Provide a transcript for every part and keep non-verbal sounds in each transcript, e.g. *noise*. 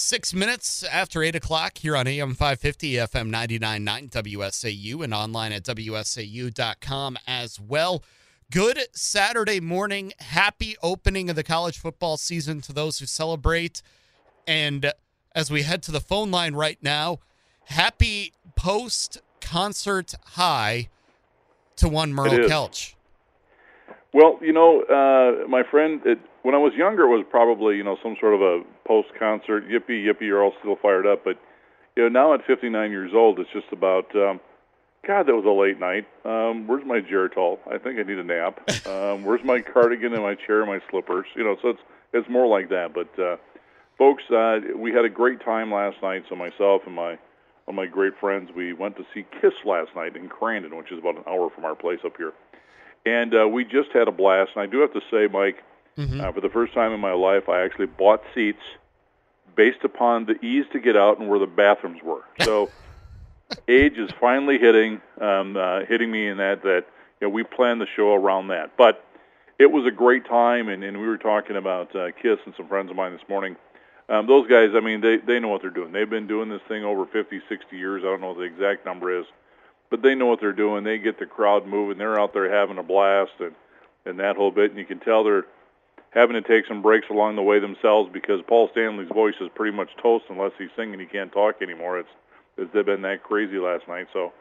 Six minutes after 8 o'clock here on AM 550, FM 99.9 WSAU, and online at WSAU.com as well. Good Saturday morning. Happy opening of the college football season to those who celebrate. And as we head to the phone line right now, happy post concert high to one Merle Kelch. Well, you know, uh, my friend, it, when I was younger, it was probably you know some sort of a post concert yippee yippee. You're all still fired up, but you know now at 59 years old, it's just about. Um, God, that was a late night. Um, where's my Geritol? I think I need a nap. *laughs* Um, where's my cardigan and my chair and my slippers? You know, so it's it's more like that. But uh, folks, uh, we had a great time last night. So myself and my one my great friends, we went to see Kiss last night in Crandon, which is about an hour from our place up here, and uh, we just had a blast. And I do have to say, Mike, mm-hmm. uh, for the first time in my life, I actually bought seats based upon the ease to get out and where the bathrooms were. So. *laughs* age is finally hitting um, uh, hitting me in that that you know we planned the show around that. But it was a great time, and, and we were talking about uh, Kiss and some friends of mine this morning. Um, those guys, I mean, they they know what they're doing. They've been doing this thing over 50, 60 years. I don't know what the exact number is, but they know what they're doing. They get the crowd moving. They're out there having a blast, and and that whole bit. And you can tell they're having to take some breaks along the way themselves because Paul Stanley's voice is pretty much toast unless he's singing. He can't talk anymore. It's it's been that crazy last night. So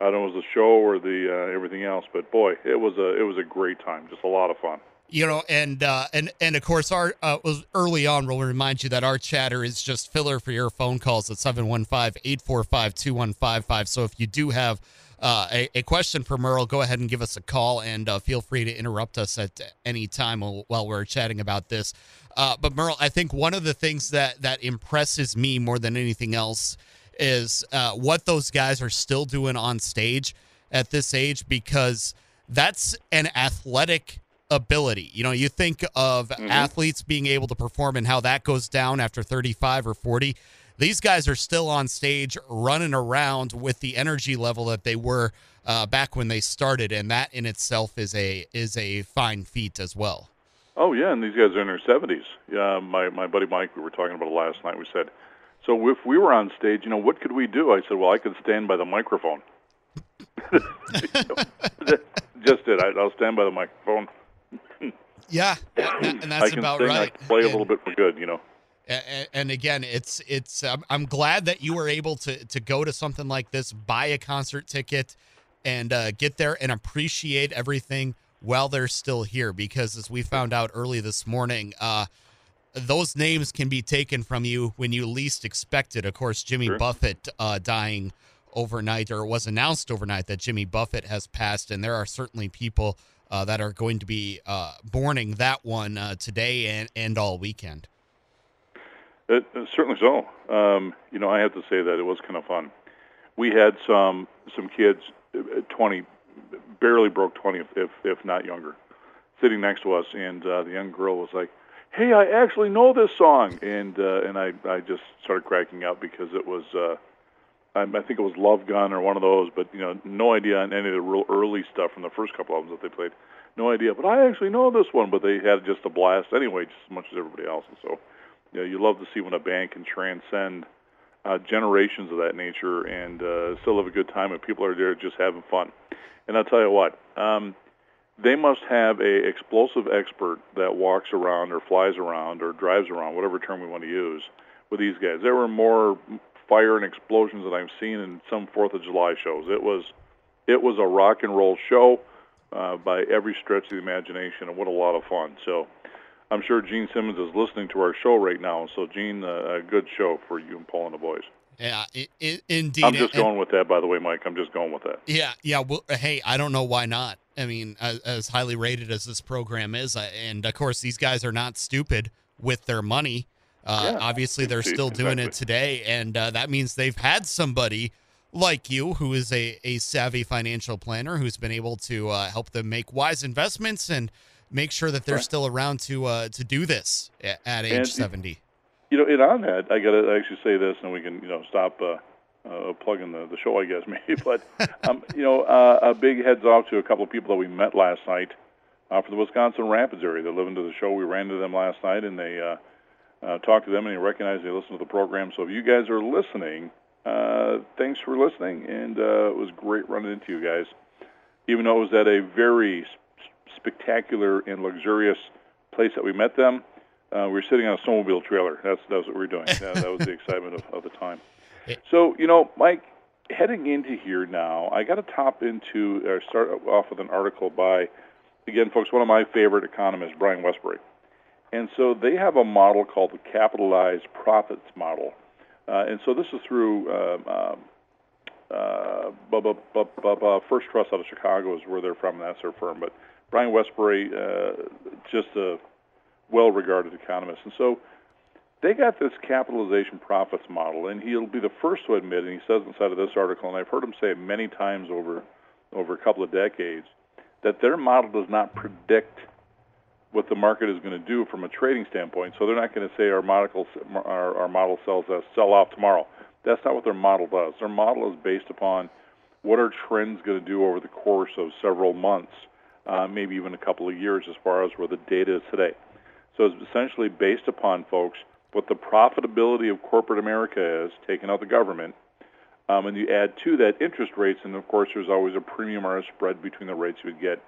I don't know if it was the show or the uh, everything else, but boy, it was a it was a great time, just a lot of fun. You know, and uh, and and of course, our uh, was early on. We'll remind you that our chatter is just filler for your phone calls at 715-845-2155. So if you do have uh, a, a, question for Merle, go ahead and give us a call, and uh, feel free to interrupt us at any time while we're chatting about this. Uh, but Merle, I think one of the things that that impresses me more than anything else is uh, what those guys are still doing on stage at this age because that's an athletic ability. You know, you think of mm-hmm. athletes being able to perform and how that goes down after 35 or 40. These guys are still on stage running around with the energy level that they were uh, back when they started, and that in itself is a is a fine feat as well. Oh yeah, and these guys are in their seventies. Yeah, my my buddy Mike, we were talking about it last night. We said so if we were on stage, you know, what could we do? I said, well, I could stand by the microphone. *laughs* Just it. I, will stand by the microphone. yeah, *laughs* and that's I can about sing, right. I can play and, a little bit for good, you know. And, again, it's it's. Um, I'm glad that you were able to to go to something like this, buy a concert ticket, and uh, get there and appreciate everything while they're still here. Because as we found out early this morning, uh, those names can be taken from you when you least expect it. Of course, Jimmy sure. Buffett uh, dying overnight, or it was announced overnight that Jimmy Buffett has passed, and there are certainly people uh, that are going to be uh, mourning that one uh, today and, and all weekend. It, certainly so. Um, you know, I have to say that it was kind of fun. We had some some kids, uh, twenty, barely broke twenty, if if not younger, sitting next to us, and uh, the young girl was like, hey, I actually know this song, and uh, and I I just started cracking up because it was. Uh, I, I think it was Love Gun or one of those, but you know, no idea on any of the real early stuff from the first couple albums that they played. No idea, but I actually know this one. But they had just a blast anyway, just as much as everybody else. And so, you know, you love to see when a band can transcend uh, generations of that nature and uh, still have a good time, and people are there just having fun. And I'll tell you what, um, they must have a explosive expert that walks around or flies around or drives around, whatever term we want to use, with these guys. There were more fire and explosions that I've seen in some Fourth of July shows. It was, it was a rock and roll show uh, by every stretch of the imagination, and what a lot of fun. So, I'm sure Gene Simmons is listening to our show right now. So, Gene, uh, a good show for you and Paul and the boys. Yeah, it, indeed. I'm just and, going with that, by the way, Mike. I'm just going with that. Yeah, yeah. Well, hey, I don't know why not. I mean, as, as highly rated as this program is, and of course, these guys are not stupid with their money. Uh, yeah, obviously, they're *laughs* still exactly. doing it today, and uh, that means they've had somebody like you who is a, a savvy financial planner who's been able to uh, help them make wise investments and make sure that they're right. still around to uh, to do this at, at age and, 70. You know, and on that, I got to actually say this, and we can, you know, stop uh, uh, plugging the, the show, I guess, *laughs* maybe. But, um, you know, uh, a big heads off to a couple of people that we met last night uh, from the Wisconsin Rapids area. They're living to the show. We ran to them last night, and they uh, uh, talk to them, and they recognized they listened to the program. So if you guys are listening, uh, thanks for listening, and uh, it was great running into you guys. Even though it was at a very spectacular and luxurious place that we met them, uh, we were sitting on a snowmobile trailer. That's that's what we were doing. *laughs* that, that was the excitement of, of the time. So you know, Mike, heading into here now, I got to top into or start off with an article by, again, folks, one of my favorite economists, Brian Wesbury. And so they have a model called the capitalized profits model. Uh, and so this is through uh, uh, uh, First Trust out of Chicago is where they're from. That's their firm. But Brian Wesbury, uh, just a well-regarded economist. And so they got this capitalization profits model, and he'll be the first to admit, and he says inside of this article, and I've heard him say it many times over over a couple of decades, that their model does not predict what the market is going to do from a trading standpoint. So they're not going to say our model our, our model sells us sell off tomorrow. That's not what their model does. Their model is based upon what are trends going to do over the course of several months, uh, maybe even a couple of years, as far as where the data is today. So it's essentially based upon folks what the profitability of corporate America is, taking out the government, um, and you add to that interest rates, and of course there's always a premium or a spread between the rates you would get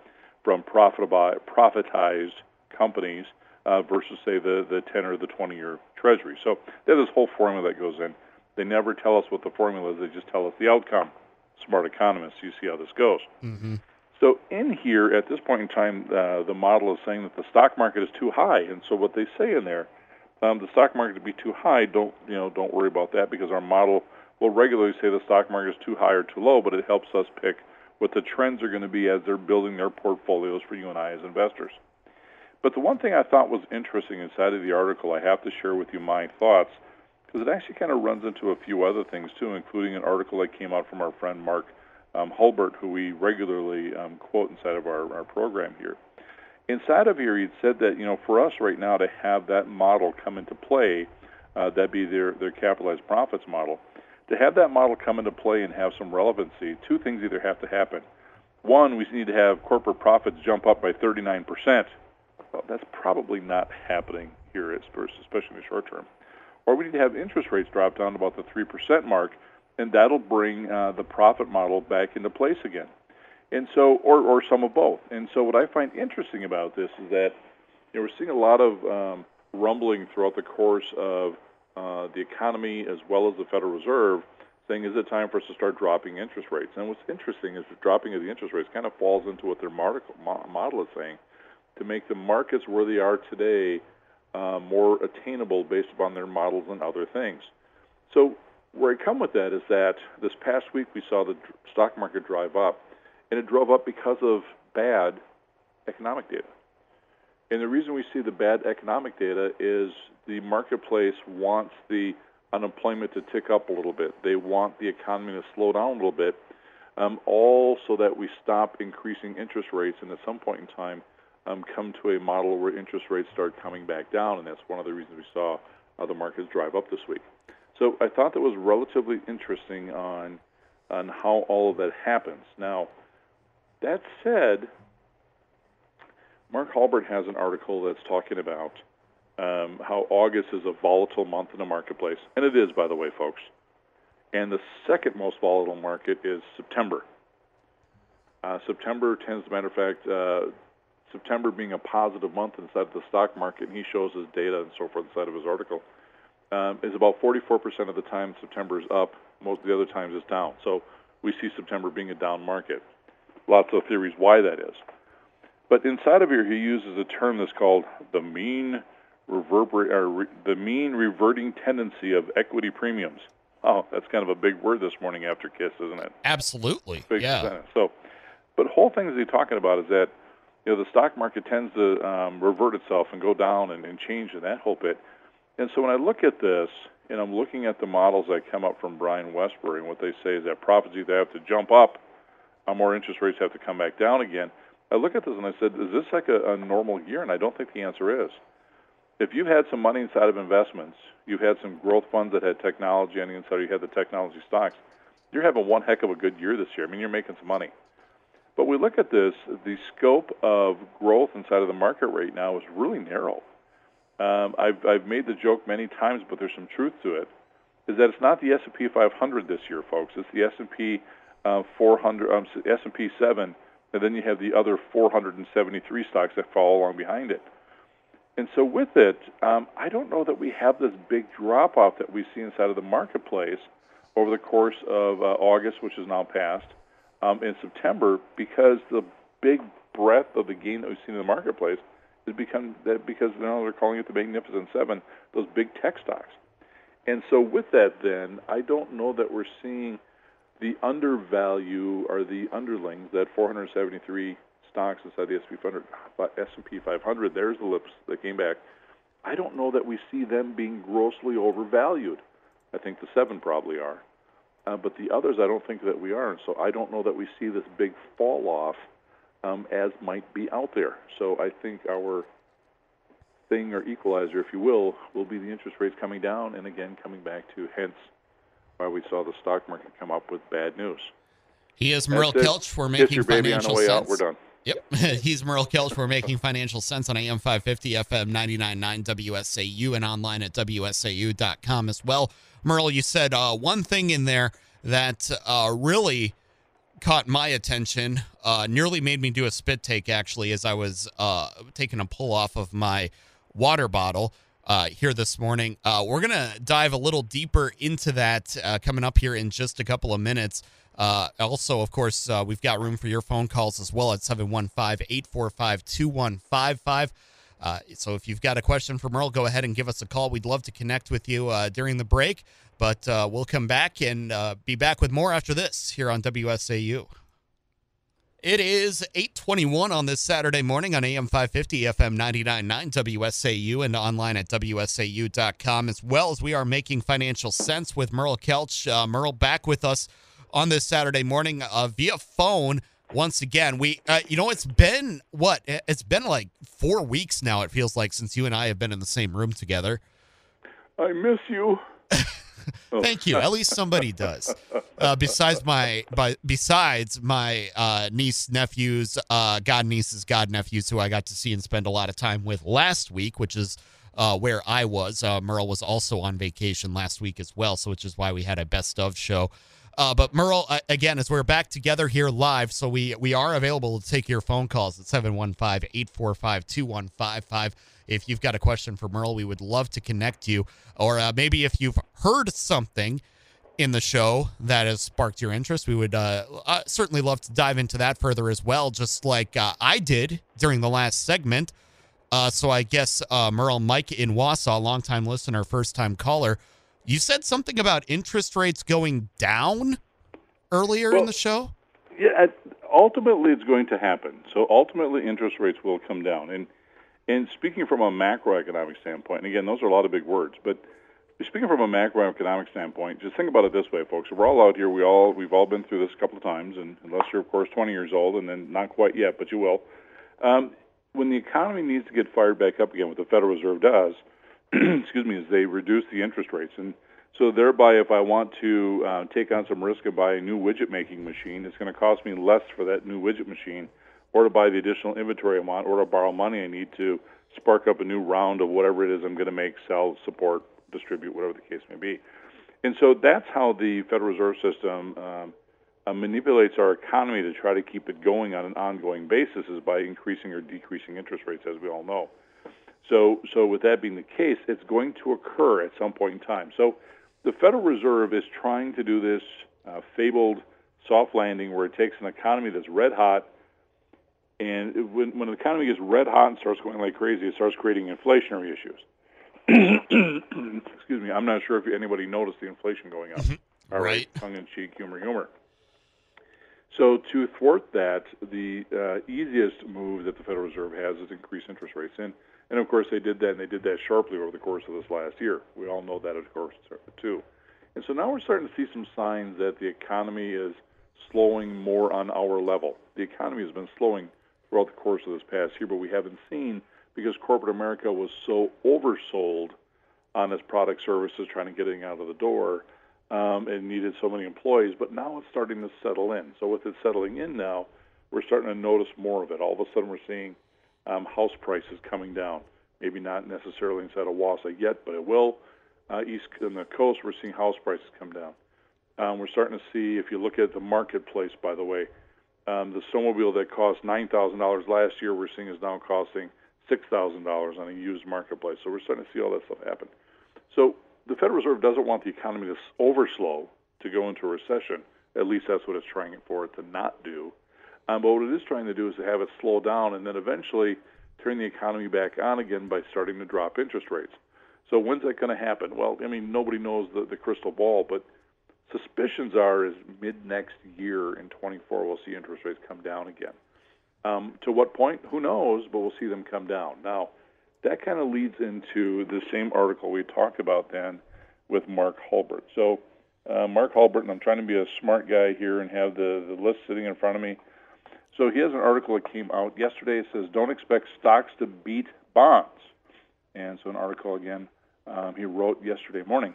from profitable, profitized companies uh, versus say the the 10 or the 20 year treasury. So there's this whole formula that goes in. They never tell us what the formula is; they just tell us the outcome. Smart economists, you see how this goes. Mm-hmm. So in here, at this point in time, uh, the model is saying that the stock market is too high, and so what they say in there um, the stock market to be too high, don't you know? Don't worry about that because our model will regularly say the stock market is too high or too low, but it helps us pick what the trends are going to be as they're building their portfolios for you and I as investors. But the one thing I thought was interesting inside of the article, I have to share with you my thoughts because it actually kind of runs into a few other things too, including an article that came out from our friend Mark um, Hulbert, who we regularly um, quote inside of our, our program here inside of here, he'd said that you know for us right now to have that model come into play, uh, that be their their capitalized profits model, to have that model come into play and have some relevancy, two things either have to happen. One, we need to have corporate profits jump up by 39 percent. Well, that's probably not happening here, especially in the short term. Or we need to have interest rates drop down to about the three percent mark, and that'll bring uh, the profit model back into place again. And so, or, or some of both. And so, what I find interesting about this is that you know, we're seeing a lot of um, rumbling throughout the course of uh, the economy as well as the Federal Reserve saying, is it time for us to start dropping interest rates? And what's interesting is the dropping of the interest rates kind of falls into what their model is saying to make the markets where they are today uh, more attainable based upon their models and other things. So, where I come with that is that this past week we saw the stock market drive up and it drove up because of bad economic data. And the reason we see the bad economic data is the marketplace wants the unemployment to tick up a little bit. They want the economy to slow down a little bit, um, all so that we stop increasing interest rates and at some point in time um, come to a model where interest rates start coming back down. And that's one of the reasons we saw uh, the markets drive up this week. So I thought that was relatively interesting on on how all of that happens. Now, that said, Mark Hulbert has an article that's talking about um, how August is a volatile month in the marketplace, and it is, by the way, folks. And the second most volatile market is September. Uh, September tends, as a matter of fact, uh, September being a positive month inside of the stock market, and he shows his data and so forth inside of his article, um, is about 44% of the time September is up, most of the other times it's down. So we see September being a down market lots of theories why that is. But inside of here, he uses a term that's called the mean reverber- or re- the mean reverting tendency of equity premiums. Oh, that's kind of a big word this morning after Kiss, isn't it? Absolutely. Big yeah. So, but whole thing that he's talking about is that you know the stock market tends to um, revert itself and go down and, and change in that whole bit. And so when I look at this, and I'm looking at the models that come up from Brian Wesbury, and what they say is that profits either have to jump up uh, more interest rates have to come back down again. I look at this and I said, is this like a, a normal year? And I don't think the answer is. If you've had some money inside of investments, you've had some growth funds that had technology on the inside, you had the technology stocks, you're having one heck of a good year this year. I mean, you're making some money. But we look at this, the scope of growth inside of the market right now is really narrow. Um, I've I've made the joke many times, but there's some truth to it. Is that it's not the S&P 500 this year, folks. It's the S&P uh, 400, um, S&P 7, and then you have the other 473 stocks that follow along behind it. And so with it, um, I don't know that we have this big drop off that we see inside of the marketplace over the course of uh, August, which is now past, um, in September, because the big breadth of the gain that we've seen in the marketplace has become that because now they're calling it the Magnificent Seven, those big tech stocks. And so with that, then I don't know that we're seeing the undervalue or the underlings that 473 stocks inside the S&P 500, S&P 500. There's the lips that came back. I don't know that we see them being grossly overvalued. I think the seven probably are, uh, but the others I don't think that we are. And so I don't know that we see this big fall off um, as might be out there. So I think our thing or equalizer, if you will, will be the interest rates coming down and again coming back to hence why we saw the stock market come up with bad news. He is Merle Kelch for making financial sense. Out, we're done. Yep. *laughs* He's Merle Kelch for making financial sense on AM 550 FM 99.9 WSAU and online at WSAU.com as well. Merle, you said uh, one thing in there that uh, really caught my attention, uh, nearly made me do a spit take actually as I was uh, taking a pull off of my water bottle. Uh, here this morning. Uh, we're to dive a little deeper into that uh, coming up here in just a couple of minutes. Uh, also, of course, uh, we've got room for your phone calls as well at 715 845 2155. Uh, so if you've got a question for Merle, go ahead and give us a call. We'd love to connect with you during the break, but we'll come back and be back with more after this here on WSAU. It is 821 on this Saturday morning on AM 550, FM 99.9, WSAU, and online at WSAU.com, as well as we are making financial sense with Merle Kelch. Uh, Merle back with us on this Saturday morning uh, via phone. Once again, we, uh, you know, it's been what? It's been like four weeks now, it feels like, since you and I have been in the same room together. I miss you. *laughs* *laughs* Thank you. At least somebody does. Uh, besides my, by, besides my uh, niece, nephews, uh, god nieces, god nephews, who I got to see and spend a lot of time with last week, which is uh, where I was. Uh, Merle was also on vacation last week as well, so which is why we had a best of show. Uh, but Merle, uh, again, as we're back together here live, so we we are available to take your phone calls at 715 845 2155. If you've got a question for Merle, we would love to connect you. Or uh, maybe if you've heard something in the show that has sparked your interest, we would uh, uh, certainly love to dive into that further as well, just like uh, I did during the last segment. Uh, so I guess uh, Merle Mike in Wausau, longtime listener, first time caller, you said something about interest rates going down earlier well, in the show. Yeah, ultimately it's going to happen. So ultimately interest rates will come down, and and speaking from a macroeconomic standpoint, and again, those are a lot of big words, but speaking from a macroeconomic standpoint, just think about it this way, folks. We're all out here. We all we've all been through this a couple of times, and unless you're of course 20 years old, and then not quite yet, but you will. Um, when the economy needs to get fired back up again, what the Federal Reserve does, *clears throat* excuse me, is they reduce the interest rates, and so thereby, if I want to uh, take on some risk and buy a new widget making machine, it's going to cost me less for that new widget machine or to buy the additional inventory I want, or to borrow money I need to spark up a new round of whatever it is I'm going to make, sell, support, distribute, whatever the case may be. And so that's how the Federal Reserve System um, uh, manipulates our economy to try to keep it going on an ongoing basis is by increasing or decreasing interest rates, as we all know. So, so with that being the case, it's going to occur at some point in time. So, the Federal Reserve is trying to do this uh, fabled soft landing where it takes an economy that's red hot and when, when the economy gets red hot and starts going like crazy, it starts creating inflationary issues. *clears throat* Excuse me. I'm not sure if anybody noticed the inflation going up. Mm-hmm. All right. right. Tongue in cheek, humor, humor. So to thwart that, the uh, easiest move that the Federal Reserve has is increase interest rates. And, and of course, they did that, and they did that sharply over the course of this last year. We all know that, of course, too. And so now we're starting to see some signs that the economy is slowing more on our level. The economy has been slowing throughout the course of this past year, but we haven't seen because corporate America was so oversold on its product services, trying to get it out of the door, um, and needed so many employees. But now it's starting to settle in. So with it settling in now, we're starting to notice more of it. All of a sudden, we're seeing um, house prices coming down. Maybe not necessarily inside of Wausau yet, but it will. Uh, east on the coast, we're seeing house prices come down. Um, we're starting to see, if you look at the marketplace, by the way, um, the snowmobile that cost nine thousand dollars last year, we're seeing is now costing six thousand dollars on a used marketplace. So we're starting to see all that stuff happen. So the Federal Reserve doesn't want the economy to overslow to go into a recession. At least that's what it's trying for it to not do. Um, but what it is trying to do is to have it slow down and then eventually turn the economy back on again by starting to drop interest rates. So when's that going to happen? Well, I mean, nobody knows the, the crystal ball, but suspicions are is mid next year in 24 we'll see interest rates come down again. Um, to what point? Who knows? But we'll see them come down. Now, that kind of leads into the same article we talked about then with Mark Hulbert. So, uh, Mark Hulbert, and I'm trying to be a smart guy here and have the, the list sitting in front of me. So he has an article that came out yesterday. It says, "Don't expect stocks to beat bonds." And so, an article again um, he wrote yesterday morning.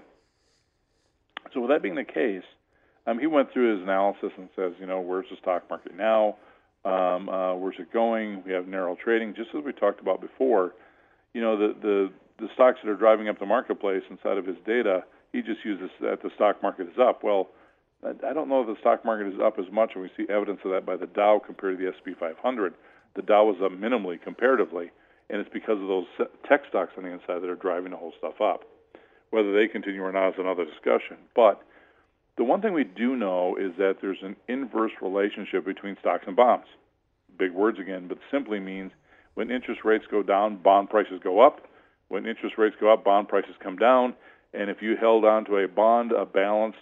So, with that being the case, um, he went through his analysis and says, you know, where's the stock market now? Um, uh, where's it going? We have narrow trading, just as we talked about before. You know, the the the stocks that are driving up the marketplace inside of his data, he just uses that the stock market is up. Well, I don't know if the stock market is up as much, and we see evidence of that by the Dow compared to the S&P 500. The Dow was up minimally comparatively, and it's because of those tech stocks on the inside that are driving the whole stuff up. Whether they continue or not is another discussion. But the one thing we do know is that there's an inverse relationship between stocks and bonds. Big words again, but simply means when interest rates go down, bond prices go up. When interest rates go up, bond prices come down. And if you held on to a bond, a balanced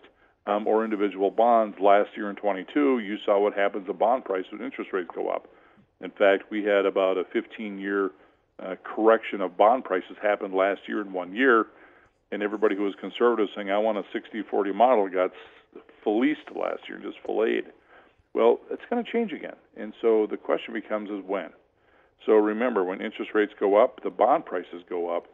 um, or individual bonds last year in 22, you saw what happens to bond prices when interest rates go up. In fact, we had about a 15 year uh, correction of bond prices happen last year in one year and everybody who was conservative saying, I want a 60 40 model got fleeced last year, and just filleted. Well, it's going to change again. And so the question becomes is when. So remember, when interest rates go up, the bond prices go up.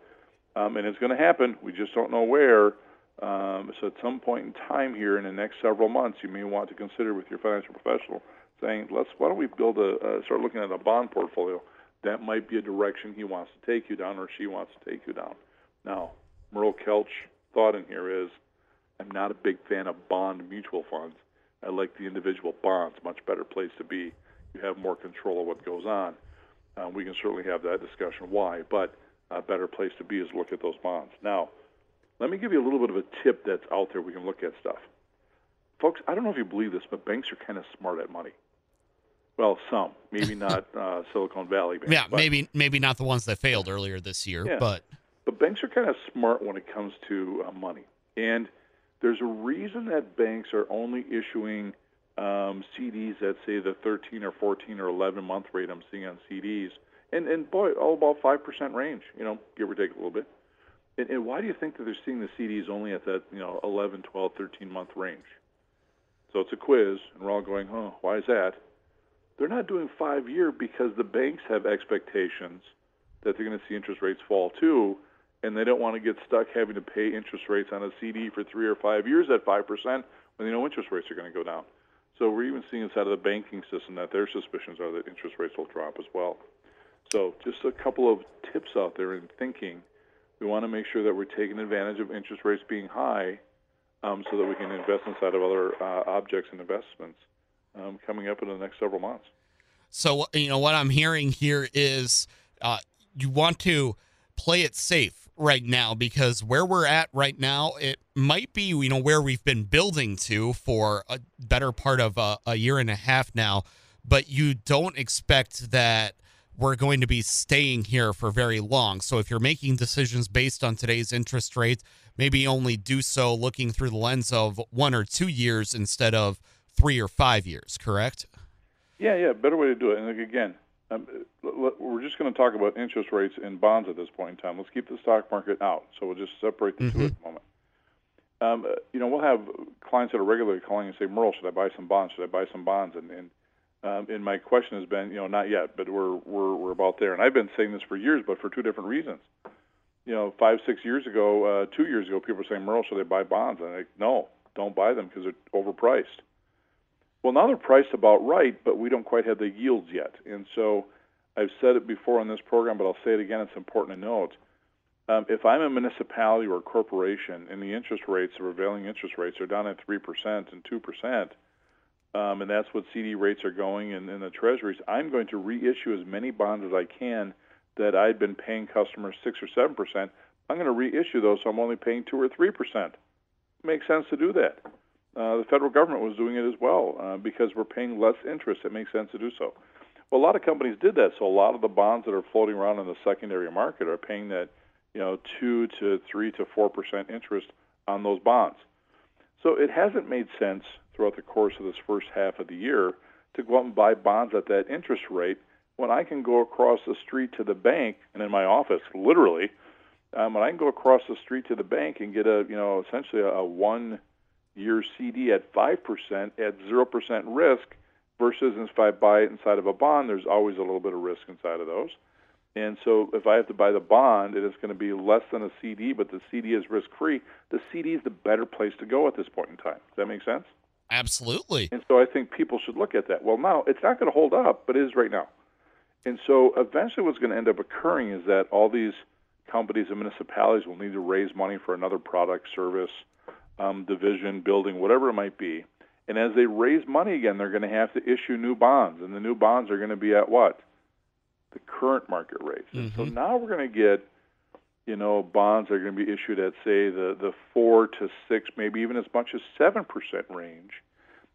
Um, and it's going to happen. We just don't know where. Um, so at some point in time here in the next several months, you may want to consider with your financial professional saying, let's why don't we build a uh, start looking at a bond portfolio. That might be a direction he wants to take you down or she wants to take you down. Now, Merle Kelch thought in here is I'm not a big fan of bond mutual funds. I like the individual bonds, much better place to be. You have more control of what goes on. Uh, we can certainly have that discussion why, but a better place to be is look at those bonds. Now, let me give you a little bit of a tip that's out there. We can look at stuff. Folks, I don't know if you believe this, but banks are kind of smart at money. Well, some, maybe *laughs* not uh, Silicon Valley banks. Yeah, maybe maybe not the ones that failed earlier this year, yeah. but but banks are kind of smart when it comes to uh, money. And there's a reason that banks are only issuing um, CDs at, say, the 13 or 14 or 11 month rate I'm seeing on CDs. And, and boy, all about 5% range, you know, give or take a little bit. And, and why do you think that they're seeing the CDs only at that, you know, 11, 12, 13 month range? So it's a quiz, and we're all going, oh, why is that? They're not doing five year because the banks have expectations that they're going to see interest rates fall too and they don't want to get stuck having to pay interest rates on a CD for three or five years at five percent when they know interest rates are going to go down. So we're even seeing inside of the banking system that their suspicions are that interest rates will drop as well. So just a couple of tips out there in thinking. We want to make sure that we're taking advantage of interest rates being high, um, so that we can invest inside of other uh, objects and investments um, coming up in the next several months. So you know what I'm hearing here is uh, you want to play it safe right now because where we're at right now, it might be, you know, where we've been building to for a better part of a, a year and a half now, but you don't expect that we're going to be staying here for very long. So if you're making decisions based on today's interest rates, maybe only do so looking through the lens of one or two years instead of three or five years, correct? Yeah, yeah, better way to do it. And again, um, we're just going to talk about interest rates and bonds at this point in time. Let's keep the stock market out. So we'll just separate the mm-hmm. two at the moment. Um, uh, you know, we'll have clients that are regularly calling and say, Merle, should I buy some bonds? Should I buy some bonds? And, and um, and my question has been, you know, not yet, but we're we're we're about there. And I've been saying this for years, but for two different reasons. You know, five six years ago, uh, two years ago, people were saying, Merle, should I buy bonds? And I'm like, no, don't buy them because they're overpriced. Well, now they're priced about right, but we don't quite have the yields yet. And so I've said it before on this program, but I'll say it again. It's important to note. Um, if I'm a municipality or a corporation and the interest rates, the prevailing interest rates, are down at 3% and 2%, um, and that's what CD rates are going in, in the treasuries, I'm going to reissue as many bonds as I can that I'd been paying customers 6 or 7%. I'm going to reissue those so I'm only paying 2 or 3%. It makes sense to do that. Uh, the federal government was doing it as well uh, because we're paying less interest. It makes sense to do so. Well, a lot of companies did that, so a lot of the bonds that are floating around in the secondary market are paying that, you know, two to three to four percent interest on those bonds. So it hasn't made sense throughout the course of this first half of the year to go out and buy bonds at that interest rate when I can go across the street to the bank and in my office, literally, um, when I can go across the street to the bank and get a, you know, essentially a, a one year CD at 5% at 0% risk versus if I buy it inside of a bond, there's always a little bit of risk inside of those. And so if I have to buy the bond, it is going to be less than a CD, but the CD is risk free. The CD is the better place to go at this point in time. Does that make sense? Absolutely. And so I think people should look at that. Well, now it's not going to hold up, but it is right now. And so eventually what's going to end up occurring is that all these companies and municipalities will need to raise money for another product, service, um, division, building, whatever it might be. And as they raise money again, they're going to have to issue new bonds, and the new bonds are going to be at what? The current market rates. Mm-hmm. So now we're going to get, you know, bonds that are going to be issued at say the the four to six, maybe even as much as seven percent range.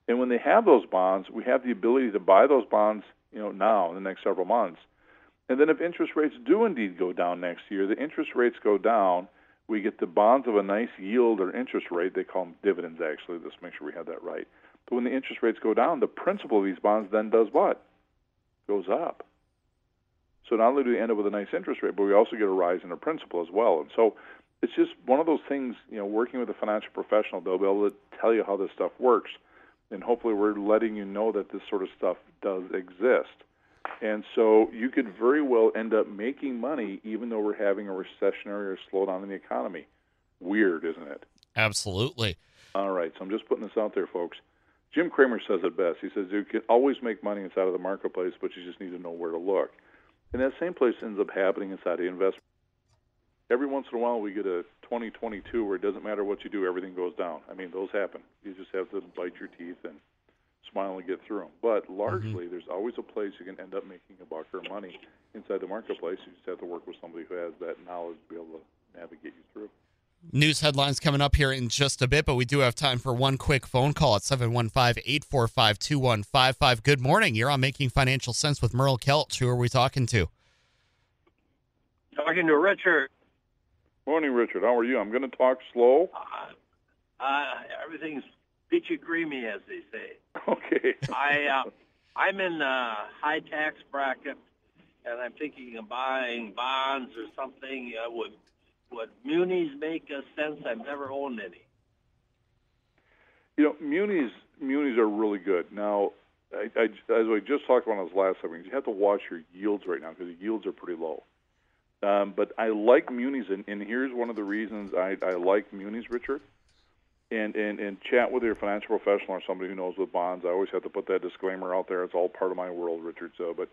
And when they have those bonds, we have the ability to buy those bonds, you know, now in the next several months. And then if interest rates do indeed go down next year, the interest rates go down we get the bonds of a nice yield or interest rate. They call them dividends, actually. Let's make sure we have that right. But when the interest rates go down, the principal of these bonds then does what? Goes up. So not only do we end up with a nice interest rate, but we also get a rise in the principal as well. And so it's just one of those things, you know, working with a financial professional, they'll be able to tell you how this stuff works. And hopefully we're letting you know that this sort of stuff does exist. And so you could very well end up making money even though we're having a recessionary or slowdown in the economy. Weird, isn't it? Absolutely. All right, so I'm just putting this out there, folks. Jim Cramer says it best. He says you can always make money inside of the marketplace, but you just need to know where to look. And that same place ends up happening inside the investment. Every once in a while, we get a 2022 where it doesn't matter what you do, everything goes down. I mean, those happen. You just have to bite your teeth and smile and get through them. But mm-hmm. largely, mm-hmm. there's always a place you can end up making a buck or money inside the marketplace. You just have to work with somebody who has that knowledge to be able to navigate you through. News headlines coming up here in just a bit, but we do have time for one quick phone call at 715 845 2155. Good morning. You're on Making Financial Sense with Merle Kelch. Who are we talking to? Talking to Richard. Morning, Richard. How are you? I'm going to talk slow. Uh, uh, everything's peachy creamy, as they say. *laughs* Okay. I uh, I'm in a high tax bracket, and I'm thinking of buying bonds or something. Uh, would would munis make a sense? I've never owned any. You know, munis munis are really good. Now, I, I, as we just talked about on this last segment, you have to watch your yields right now because the yields are pretty low. Um, but I like munis, and, and here's one of the reasons I, I like munis, Richard and, and, and chat with your financial professional or somebody who knows with bonds. I always have to put that disclaimer out there. It's all part of my world, Richard. So, but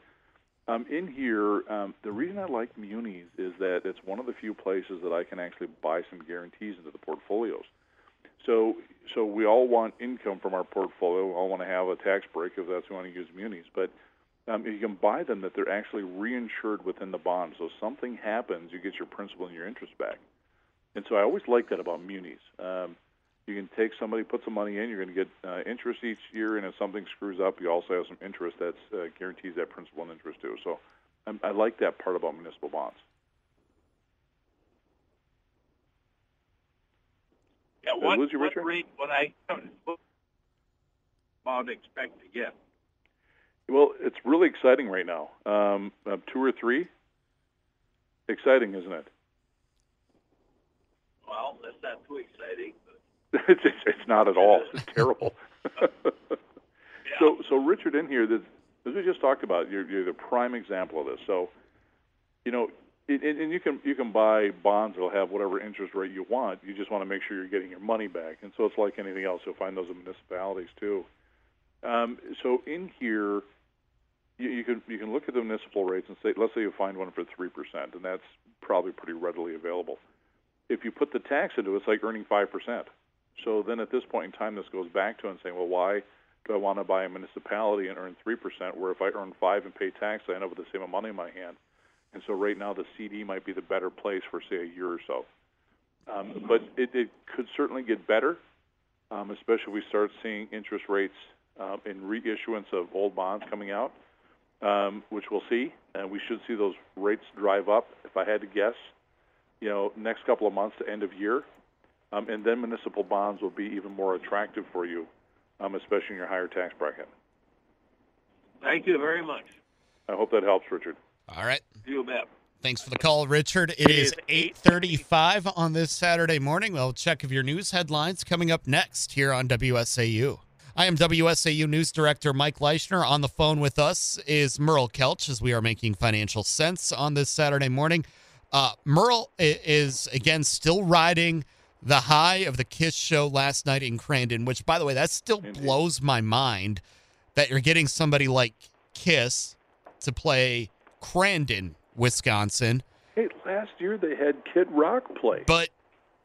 um, in here, um, the reason I like munis is that it's one of the few places that I can actually buy some guarantees into the portfolios. So, so we all want income from our portfolio. We all want to have a tax break if that's want to use munis. But um, you can buy them that they're actually reinsured within the bond. So, something happens, you get your principal and your interest back. And so, I always like that about munis. Um, you can take somebody, put some money in. You're going to get uh, interest each year, and if something screws up, you also have some interest that uh, guarantees that principal and interest too. So, I'm, I like that part about municipal bonds. Yeah, what, uh, what rate would I about expect to get? Well, it's really exciting right now. Um, uh, two or three. Exciting, isn't it? Well, that's not too exciting. *laughs* it's, it's, it's not at all. It's terrible. *laughs* yeah. So so Richard in here, this, as we just talked about, you're, you're the prime example of this. So, you know, it, and you can you can buy bonds that'll have whatever interest rate you want. You just want to make sure you're getting your money back. And so it's like anything else. You'll find those in municipalities too. Um, so in here, you, you can you can look at the municipal rates and say, let's say you find one for three percent, and that's probably pretty readily available. If you put the tax into it, it's like earning five percent. So then at this point in time, this goes back to and saying, well, why do I want to buy a municipality and earn three percent? Where if I earn five and pay tax, I end up with the same amount of money in my hand. And so right now, the CD might be the better place for say a year or so. Um, but it, it could certainly get better, um, especially if we start seeing interest rates uh, in reissuance of old bonds coming out, um, which we'll see. And we should see those rates drive up. If I had to guess, you know, next couple of months to end of year, um, and then municipal bonds will be even more attractive for you, um, especially in your higher tax bracket. Thank you very much. I hope that helps, Richard. All right. You bet. Thanks for the call, Richard. It is 8:35 on this Saturday morning. We'll check of your news headlines coming up next here on WSAU. I am WSAU News Director Mike Leischner. On the phone with us is Merle Kelch as we are making financial sense on this Saturday morning. Uh, Merle is again still riding the high of the Kiss show last night in Crandon, which, by the way, that still blows my mind that you're getting somebody like Kiss to play Crandon, Wisconsin. Hey, last year they had Kid Rock play. But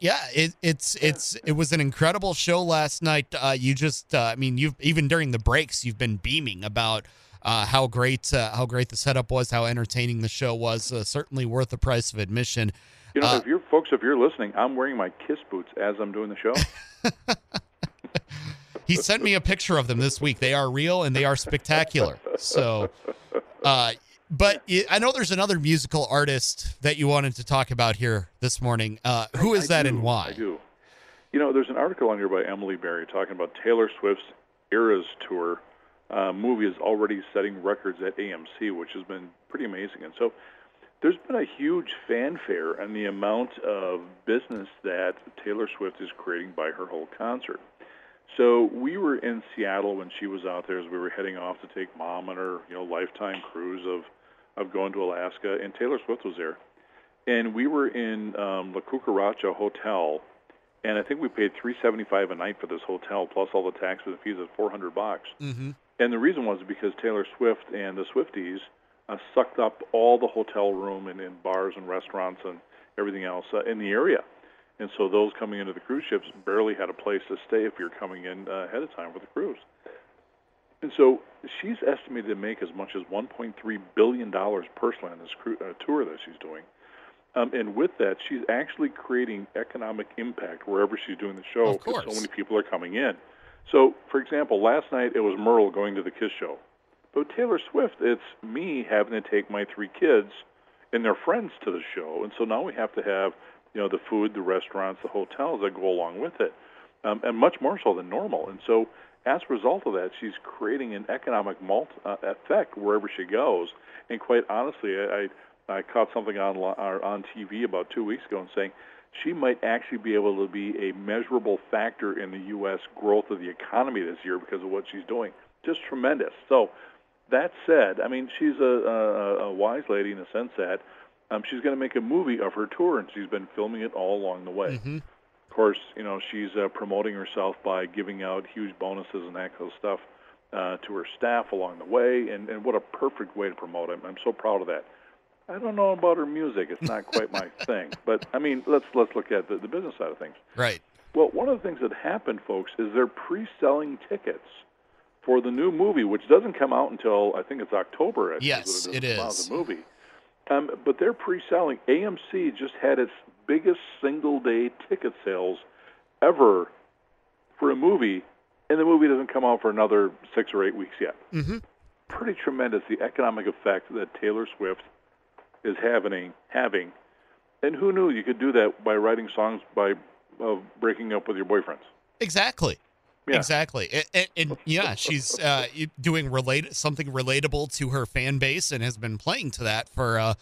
yeah, it, it's it's it was an incredible show last night. Uh, you just, uh, I mean, you've even during the breaks, you've been beaming about uh, how great uh, how great the setup was, how entertaining the show was. Uh, certainly worth the price of admission. You know, Uh, if you're folks, if you're listening, I'm wearing my Kiss boots as I'm doing the show. *laughs* He sent me a picture of them this week. They are real and they are spectacular. So, uh, but I know there's another musical artist that you wanted to talk about here this morning. Uh, who is I that and why? I do. You know, there's an article on here by Emily Berry talking about Taylor Swift's Eras tour. Uh, movie is already setting records at AMC, which has been pretty amazing. And so, there's been a huge fanfare and the amount of business that Taylor Swift is creating by her whole concert. So we were in Seattle when she was out there as we were heading off to take mom on her, you know, lifetime cruise of of going to Alaska, and Taylor Swift was there. And we were in um, La Cucaracha Hotel, and I think we paid three seventy five a night for this hotel plus all the taxes and fees of four hundred bucks. Mm-hmm. And the reason was because Taylor Swift and the Swifties uh, sucked up all the hotel room and in bars and restaurants and everything else uh, in the area. And so those coming into the cruise ships barely had a place to stay if you're coming in uh, ahead of time for the cruise. And so she's estimated to make as much as 1.3 billion dollars personally on this cru- uh, tour that she's doing. Um, and with that, she's actually creating economic impact wherever she's doing the show because so many people are coming in. So, for example, last night it was Merle going to the Kiss show. But Taylor Swift, it's me having to take my three kids and their friends to the show. And so now we have to have, you know, the food, the restaurants, the hotels that go along with it, um, and much more so than normal. And so as a result of that, she's creating an economic multi- uh, effect wherever she goes. And quite honestly, I, I, I caught something on or on TV about two weeks ago and saying she might actually be able to be a measurable factor in the U.S. growth of the economy this year because of what she's doing. Just tremendous. So that said, I mean, she's a, a, a wise lady in a sense that um, she's going to make a movie of her tour, and she's been filming it all along the way. Mm-hmm. Of course, you know, she's uh, promoting herself by giving out huge bonuses and that kind of stuff uh, to her staff along the way, and, and what a perfect way to promote it. I'm so proud of that. I don't know about her music; it's not quite my *laughs* thing. But I mean, let's let's look at the, the business side of things. Right. Well, one of the things that happened, folks, is they're pre-selling tickets for the new movie, which doesn't come out until I think it's October. I think Yes, it is. Wow, the movie. Um, but they're pre-selling. AMC just had its biggest single-day ticket sales ever for a movie, and the movie doesn't come out for another six or eight weeks yet. Mm-hmm. Pretty tremendous the economic effect that Taylor Swift is having. Having, and who knew you could do that by writing songs by uh, breaking up with your boyfriends. Exactly. Yeah. Exactly. And, and, and yeah, she's uh, doing relate something relatable to her fan base and has been playing to that for uh,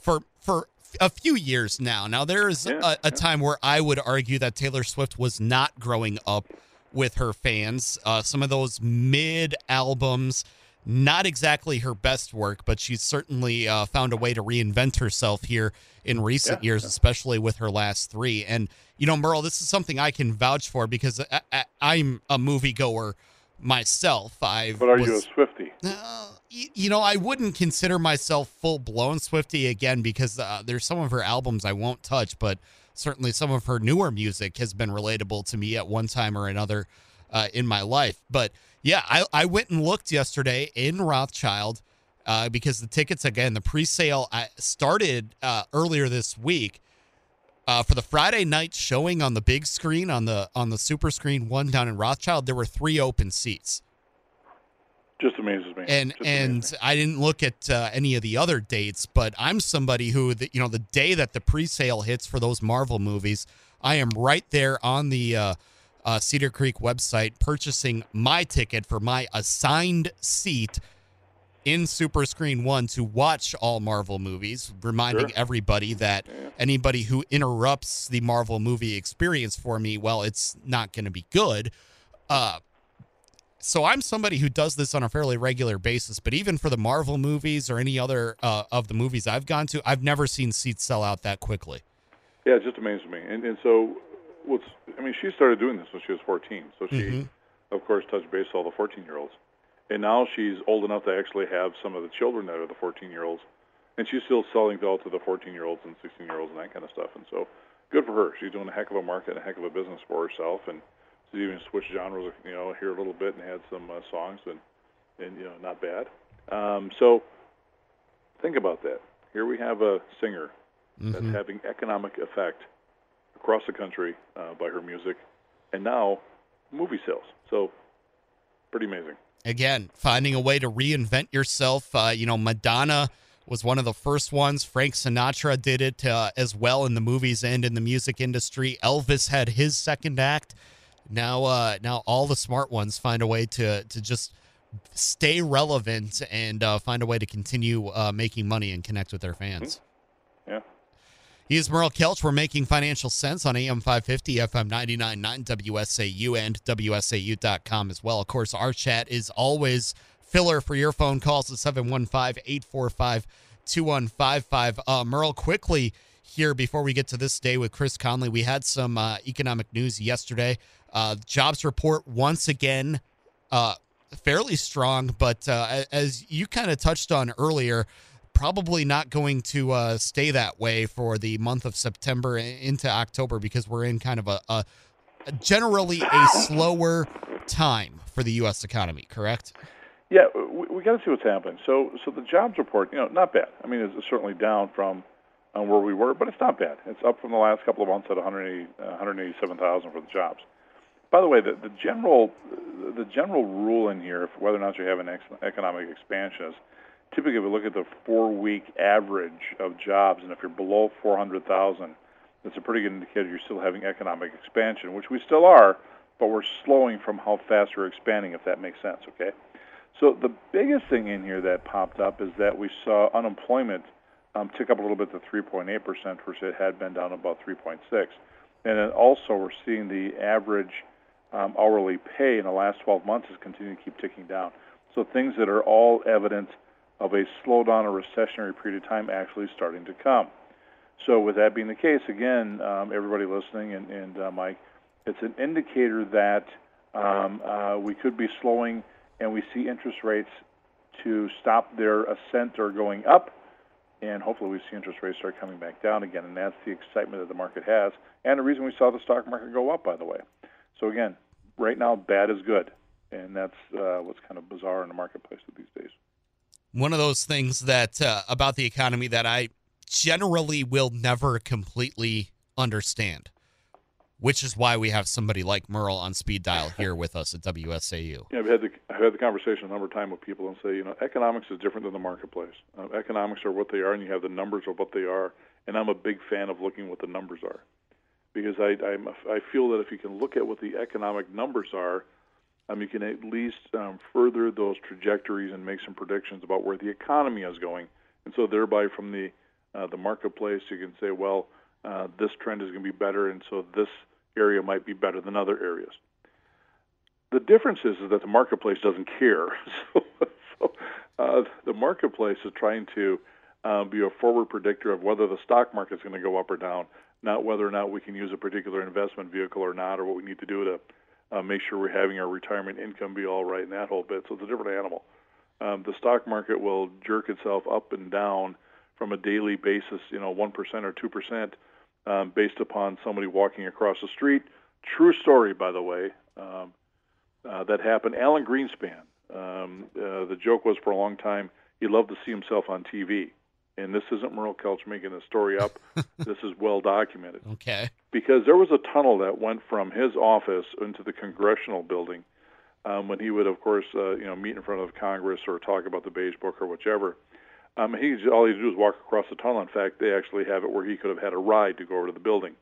for for a few years now. Now there is Yeah, a, a yeah. time where I would argue that Taylor Swift was not growing up with her fans. Uh, some of those mid albums, not exactly her best work, but she's certainly uh, found a way to reinvent herself here in recent Yeah, years, especially with her last three. And you know, Merle, this is something I can vouch for because I, I'm a moviegoer myself. I But are was, you a Swifty? uh, y- you know, I wouldn't consider myself full blown Swifty again because uh, there's some of her albums I won't touch, but certainly some of her newer music has been relatable to me at one time or another uh, in my life. But yeah, I, I went and looked yesterday in Rothschild uh, because the tickets again, the pre-sale started uh, earlier this week. Uh, for the Friday night showing on the big screen on the on the super screen one down in Rothschild, there were three open seats Just amazes me. and Just and. I didn't look at uh, any of the other dates, but I'm somebody who, the, you know, the day that the pre-sale hits for those Marvel movies, I am right there on the uh, uh, Cedar Creek website purchasing my ticket for my assigned seat in Super Screen One to watch all Marvel movies, reminding Sure. everybody that anybody who interrupts the Marvel movie experience for me, well, it's not going to be good. Uh, so I'm somebody who does this on a fairly regular basis, but even for the Marvel movies or any other uh, of the movies I've gone to, I've never seen seats sell out that quickly. Yeah, it just amazes me. And and so, what's I mean, she started doing this when she was 14. So she, Mhm. of course, touched base with all the 14 year olds, and now she's old enough to actually have some of the children that are the 14 year olds, and she's still selling to all to the 14 year olds and 16 year olds and that kind of stuff. And so, good for her. She's doing a heck of a market, a heck of a business for herself, and she's even switched genres, you know, here a little bit and had some uh, songs and and you know, not bad. Um, so, think about that. Here we have a singer that's Mhm. having economic effect across the country uh, by her music, and now movie sales. So pretty amazing. Again, finding a way to reinvent yourself. Uh, you know, Madonna was one of the first ones. Frank Sinatra did it uh, as well in the movies and in the music industry. Elvis had his second act. Now, uh, now all the smart ones find a way to to just stay relevant and uh, find a way to continue uh, making money and connect with their fans. Yeah. He is Merle Kelch. We're making financial sense on AM 550, FM 99.9, WSAU, and WSAU.com as well. Of course, our chat is always filler for your phone calls at 715 845 2155. Uh, Merle, quickly here before we get to this day with Chris Conley, we had some uh, economic news yesterday. Uh, jobs report once again uh, fairly strong, but uh, as you kind of touched on earlier, probably not going to uh, stay that way for the month of September into October because we're in kind of a, a, a generally a slower time for the U.S. economy. Correct? Yeah, we, we got to see what's happening. So, so the jobs report, you know, not bad. I mean, it's certainly down from uh, where we were, but it's not bad. It's up from the last couple of months at 180, uh, 187,000 for the jobs. By the way, the, the general the general rule in here for whether or not you have an ex- economic expansion is typically if we look at the four week average of jobs, and if you're below 400,000, that's a pretty good indicator you're still having economic expansion, which we still are, but we're slowing from how fast we're expanding, if that makes sense. Okay. So the biggest thing in here that popped up is that we saw unemployment um, tick up a little bit to 3.8 percent, which it had been down about 3.6, and then also we're seeing the average um, hourly pay in the last 12 months is continuing to keep ticking down. So things that are all evidence of a slowdown or recessionary period of time actually starting to come. So with that being the case, again, um, everybody listening and, and uh, Mike, it's an indicator that um, uh, we could be slowing, and we see interest rates to stop their ascent or going up, and hopefully we see interest rates start coming back down again, and that's the excitement that the market has, and the reason we saw the stock market go up, by the way. So again, right now, bad is good, and that's uh, what's kind of bizarre in the marketplace with these. One of those things that uh, about the economy that I generally will never completely understand, which is why we have somebody like Merle on speed dial *laughs* here with us at WSAU. Yeah, I've had the I've had the conversation a number of times with people and say, you know, economics is different than the marketplace. Uh, economics are what they are, and you have the numbers of what they are. And I'm a big fan of looking what the numbers are, because I I'm, a- I feel that if you can look at what the economic numbers are, um, you can at least um, further those trajectories and make some predictions about where the economy is going. And so thereby from the uh, the marketplace, you can say, well, uh, this trend is going to be better, and so this area might be better than other areas the difference is, is that the marketplace doesn't care. *laughs* So, so uh, the marketplace is trying to uh, be a forward predictor of whether the stock market is going to go up or down, not whether or not we can use a particular investment vehicle or not, or what we need to do to uh, make sure we're having our retirement income be all right and that whole bit. So it's a different animal. Um, the stock market will jerk itself up and down from a daily basis, you know, 1% or 2%, um, based upon somebody walking across the street. True story, by the way, um, uh, that happened. Alan Greenspan, um, uh, the joke was for a long time, he loved to see himself on TV. And this isn't Merle Kelch making the story up. *laughs* this is well documented. Okay. Because there was a tunnel that went from his office into the congressional building um, when he would, of course, uh, you know, meet in front of Congress or talk about the beige book or whichever. Um, he all he had to do was walk across the tunnel. In fact, they actually have it where he could have had a ride to go over to the building.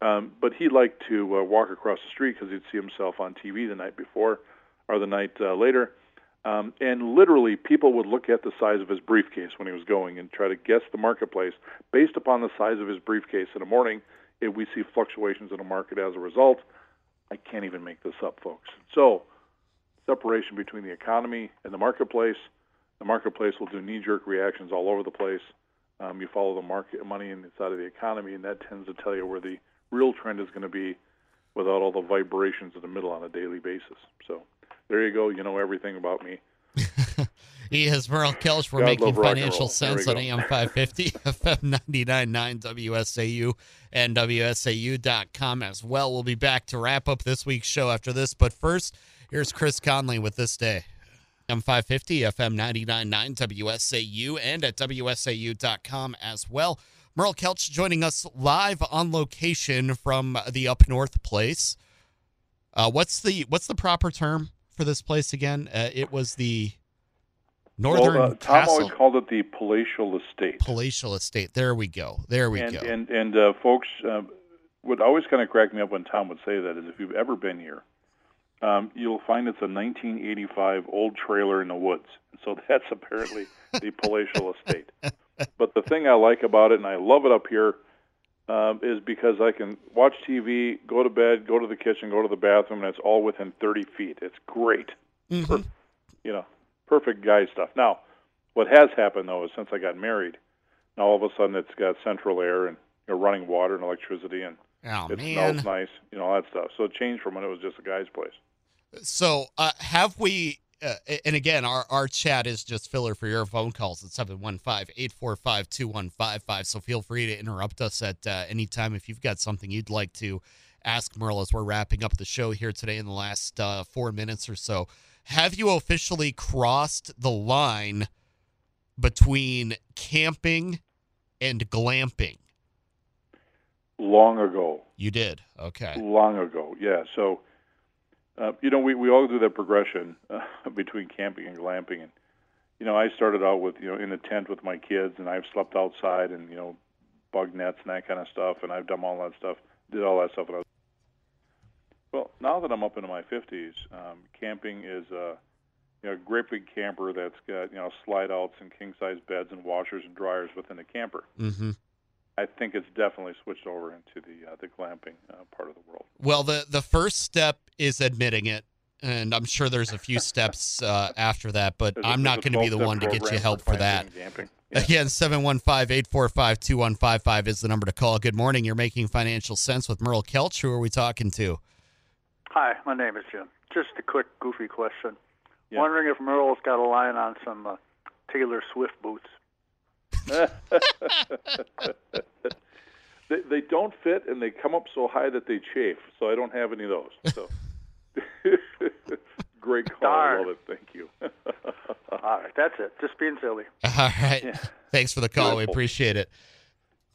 Um, but he liked to uh, walk across the street because he'd see himself on TV the night before or the night uh, later. Um, and literally, people would look at the size of his briefcase when he was going and try to guess the marketplace based upon the size of his briefcase in the morning. If we see fluctuations in the market as a result, I can't even make this up, folks. So, separation between the economy and the marketplace. The marketplace will do knee-jerk reactions all over the place. Um, you follow the market money inside of the economy, and that tends to tell you where the real trend is going to be without all the vibrations in the middle on a daily basis. So there you go. You know everything about me. *laughs* he is Merle Kelch. We're God making financial sense on AM 550, *laughs* FM 99.9 WSAU, and WSAU.com as well. We'll be back to wrap up this week's show after this. But first, here's Chris Conley with this day. AM 550, FM 99.9 WSAU, and at WSAU.com as well. Merle Kelch joining us live on location from the Up North place. Uh, what's the what's the proper term for this place again? Uh, it was the Northern well, uh, Tom Castle. always called it the Palatial Estate. Palatial Estate. There we go. There we and, go. And and uh, folks, uh, what always kind of cracked me up when Tom would say that is if you've ever been here, um, you'll find it's a 1985 old trailer in the woods. So *laughs* that's apparently the Palatial Estate. *laughs* But the thing I like about it, and I love it up here, um, is because I can watch TV, go to bed, go to the kitchen, go to the bathroom, and it's all within 30 feet. It's great. Mm-hmm. Per- you know, perfect guy stuff. Now, what has happened though is since I got married, now all of a sudden it's got central air and you know, running water and electricity, and oh, it man. smells nice. You know, all that stuff. So it changed from when it was just a guy's place. So, uh, have we uh, and again, our, our chat is just filler for your phone calls at 715 845 2155. So feel free to interrupt us at uh, any time if you've got something you'd like to ask Merle as we're wrapping up the show here today in the last uh, four minutes or so. Have you officially crossed the line between camping and glamping? Long ago. You did? Okay. Long ago, yeah. So uh, you know, we, we all do that progression uh, *laughs* between camping and glamping. And, you know, I started out with, you know, in a tent with my kids, and I've slept outside and, you know, bug nets and that kind of stuff, and I've done all that stuff, did all that stuff. When I was... Well, now that I'm up into my 50s, um, camping is a, you know, a great big camper that's got, you know, slide outs and king size beds and washers and dryers within the camper. Mm-hmm. I think it's definitely switched over into the uh, the glamping uh, part of the world. Well, the the first step is admitting it, and I'm sure there's a few *laughs* steps uh, after that, but There's I'm a- not going to be the one to get you help for that. glamping. Yeah. Again, 715-845-2155 is the number to call. Good morning. You're making financial sense with Merle Kelch. Who are we talking to? Hi, my name is Jim. Just a quick, goofy question. Yeah. Wondering if Merle's got a line on some uh, Taylor Swift boots. *laughs* they, they don't fit and they come up so high that they chafe. So I don't have any of those. So *laughs* *laughs* great call. I love it. Thank you. *laughs* All right, that's it. Just being silly. All right. Yeah. Thanks for the call. We appreciate it.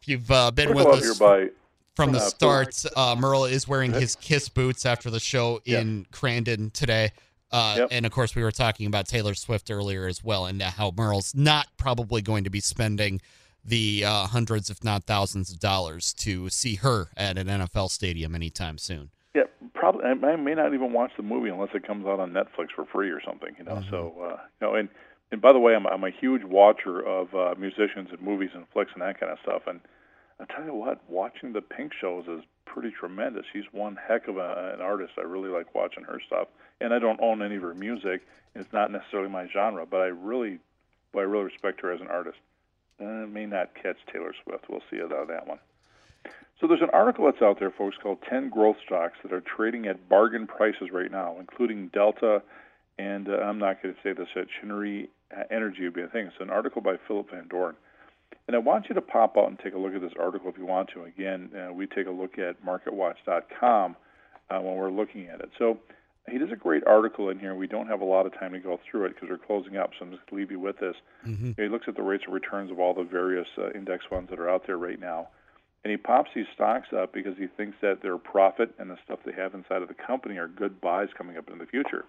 If you've uh, been First with us by from the uh, start, uh, Merle is wearing his Kiss boots after the show in Crandon today. Uh, Yep. And of course, we were talking about Taylor Swift earlier as well, and how Merle's not probably going to be spending the uh, hundreds, if not thousands, of dollars to see her at an NFL stadium anytime soon. Probably I I may not even watch the movie unless it comes out on Netflix for free or something. You know, Mm-hmm. so uh, you know, and and by the way, I'm I'm a huge watcher of uh, musicians and movies and flicks and that kind of stuff. And I tell you what, watching the Pink shows is pretty tremendous. She's one heck of a, an artist. I really like watching her stuff. And I don't own any of her music. It's not necessarily my genre, but I really, well, I really respect her as an artist. Uh, may not catch Taylor Swift. We'll see about that one. So there's an article that's out there, folks, called 10 Growth Stocks that are trading at bargain prices right now, including Delta, and uh, I'm not going to say this at Cheniere Energy would be a thing. It's an article by Philip van Doorn. And I want you to pop out and take a look at this article if you want to. Again, uh, we take a look at marketwatch.com uh, when we're looking at it. So he does a great article in here. We don't have a lot of time to go through it because we're closing up, so I'm just going to leave you with this. Mm-hmm. He looks at the rates of returns of all the various uh, index funds that are out there right now. And he pops these stocks up because he thinks that their profit and the stuff they have inside of the company are good buys coming up in the future.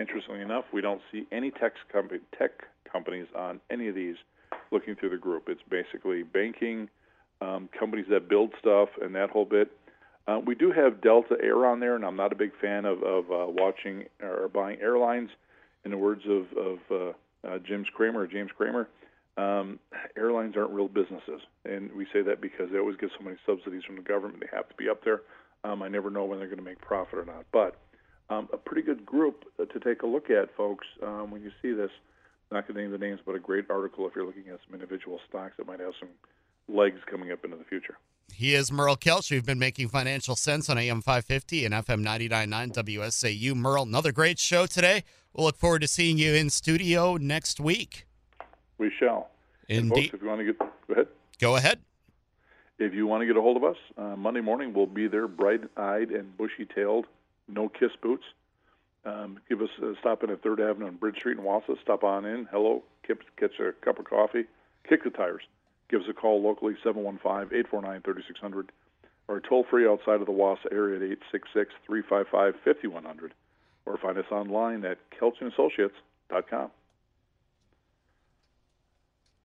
Interestingly enough, we don't see any tech, company, tech companies on any of these looking through the group. It's basically banking, um, companies that build stuff, and that whole bit. Uh, we do have Delta Air on there, and I'm not a big fan of, of uh, watching or buying airlines. In the words of, of uh, uh, James Cramer, James Cramer, um, airlines aren't real businesses, and we say that because they always get so many subsidies from the government. They have to be up there. Um, I never know when they're going to make profit or not, but um, a pretty good group to take a look at, folks. Um, when you see this, not going to name the names, but a great article if you're looking at some individual stocks that might have some legs coming up into the future. He is Merle Kelch. We've been making financial sense on AM 550 and FM 99.9 WSAU. Merle, another great show today. We'll look forward to seeing you in studio next week. We shall. Indeed. Folks, if you want to get, go ahead. Go ahead. If you want to get a hold of us, uh, Monday morning we'll be there, bright-eyed and bushy-tailed, no kiss boots. Um, give us a stop in at Third Avenue on Bridge Street in Wausau. Stop on in. Hello, catch a cup of coffee, kick the tires. Give us a call locally, 715-849-3600, or toll free outside of the Wausau area at 866-355-5100, or find us online at kelchandassociates.com.